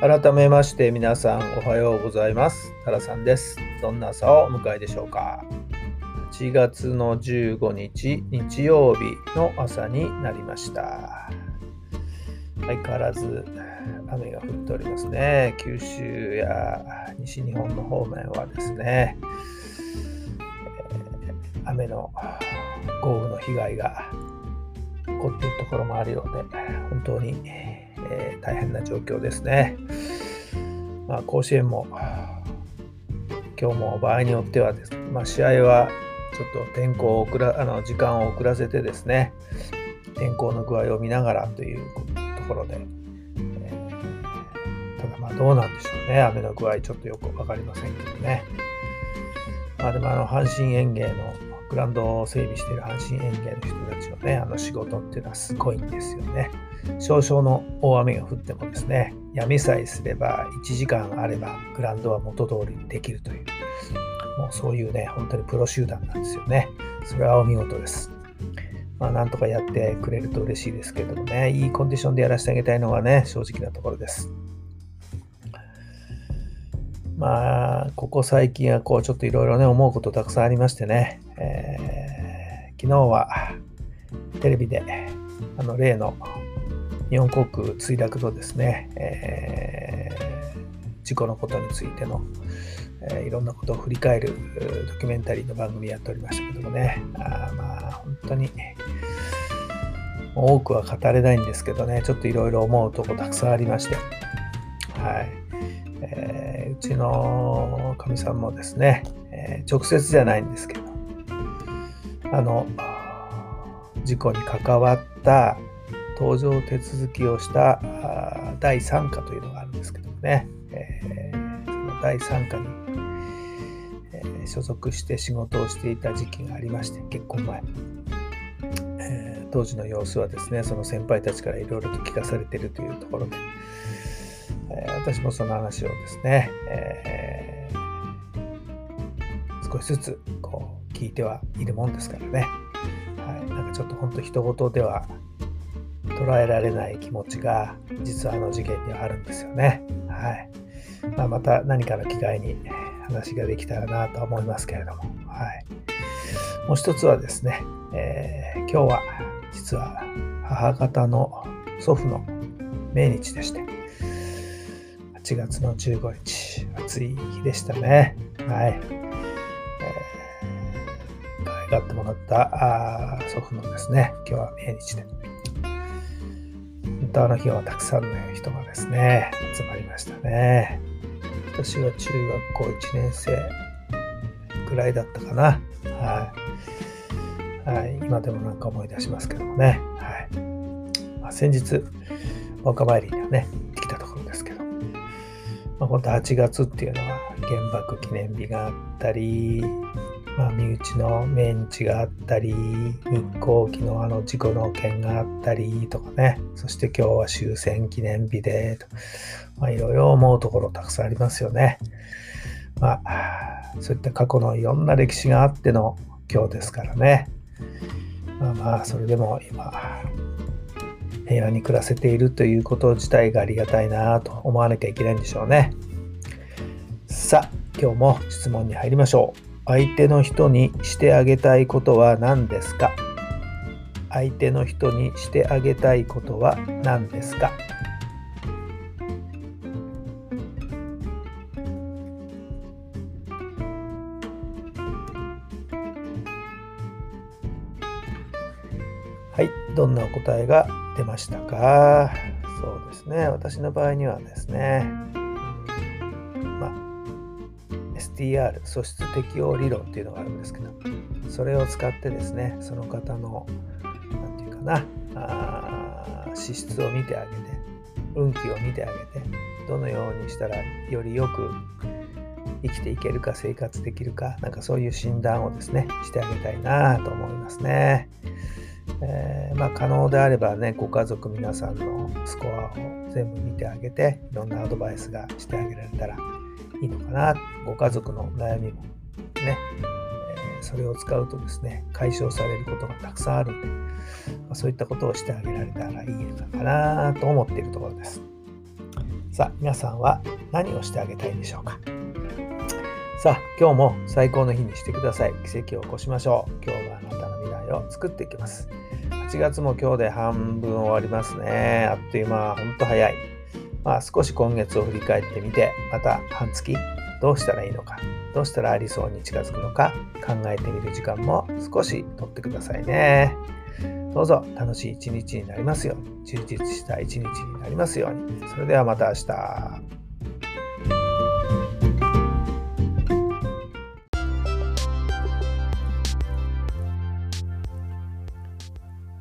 改めまして皆さんおはようございます。タラさんです。どんな朝をお迎えでしょうか。8月の15日日曜日の朝になりました。相変わらず雨が降っておりますね。九州や西日本の方面はですね、えー雨の豪雨の被害が起こっているところもあるようで、本当に、えー大変な状況ですね。まあ、甲子園も今日も場合によってはですね、まあ、試合はちょっと天候を遅らあの時間を遅らせてですね、天候の具合を見ながらというところで、えーただまあどうなんでしょうね、雨の具合ちょっとよく分かりませんけどね。まあでもあの阪神園芸のグラウンドを整備している阪神園芸の人たちのね、あの仕事っていうのはすごいんですよね。少々の大雨が降ってもですね、闇さえすれば1時間あればグラウンドは元通りにできるという、もうそういうね、本当にプロ集団なんですよね。それはお見事です。まあなんとかやってくれると嬉しいですけどもね、いいコンディションでやらせてあげたいのがね、正直なところです。まあ、ここ最近はこうちょっといろいろね、思うことたくさんありましてね、えー昨日はテレビであの例の日本航空墜落のですね、えー事故のことについての、えーいろんなことを振り返るドキュメンタリーの番組やっておりましたけどもね、あまあ本当に多くは語れないんですけどね、ちょっといろいろ思うとこたくさんありまして、はい。えーうちのかみさんもですね、えー直接じゃないんですけど、あの、事故に関わった搭乗手続きをした第三課というのがあるんですけどもね、えーその第三課に、えー所属して仕事をしていた時期がありまして、結婚前。えー当時の様子はですね、その先輩たちからいろいろと聞かされてるというところで、えー私もその話をですね、えー少しずつこう聞いてはいるもんですからね、はい、なんかちょっと本当人事では捉えられない気持ちが実はあの事件にはあるんですよね。はい。まあ、また何かの機会に話ができたらなと思いますけれども、はい、もう一つはですね、えー今日は実は母方の祖父の命日でして、8月の15日、暑い日でしたね。はい。えー可愛がってもらったあ祖父のですね、今日は命日で。本当あの日はたくさんの人がですね、集まりましたね。私は中学校1年生ぐらいだったかな。はい。はい、今でもなんか思い出しますけどもね。はい。まあ、先日、お墓参りにはね、まあ、本当8月っていうのは原爆記念日があったり、まあ、身内の命日があったり、日航機のあの事故の件があったりとかね、そして今日は終戦記念日で、とまあ、いろいろ思うところたくさんありますよね。まあ、そういった過去のいろんな歴史があっての今日ですからね。まあまあ、それでも今、平和に暮らせているということ自体がありがたいなと思わなきゃいけないんでしょうね。さあ、今日も質問に入りましょう。相手の人にしてあげたいことは何ですか？相手の人にしてあげたいことは何ですか？はい、どんなお答えが出ましたか？そうですね、私の場合にはですね、まあ、STR、素質適応理論っていうのがあるんですけど、それを使ってですね、その方の、なんていうかかなあ資質を見てあげて運気を見てあげてどのようにしたらよりよく生きていけるか生活できるかなんかそういう診断をですねしてあげたいなと思いますね。えー、まあ、可能であればねご家族皆さんのスコアを全部見てあげていろんなアドバイスがしてあげられたらいいのかな。ご家族の悩みもね、えー、それを使うとですね解消されることがたくさんある。んで、まあ、そういったことをしてあげられたらいいのかなと思っているところです。さあ皆さんは何をしてあげたいでしょうか。さあ今日も最高の日にしてください。奇跡を起こしましょう。今日はあなたの未来を作っていきます。8月も今日で半分終わりますねあっという間ほんと早いまあ、少し今月を振り返ってみて、また半月どうしたらいいのか、どうしたらありそうに近づくのか考えてみる時間も少しとってくださいね。どうぞ楽しい一日になりますように、充実した一日になりますように。それではまた明日。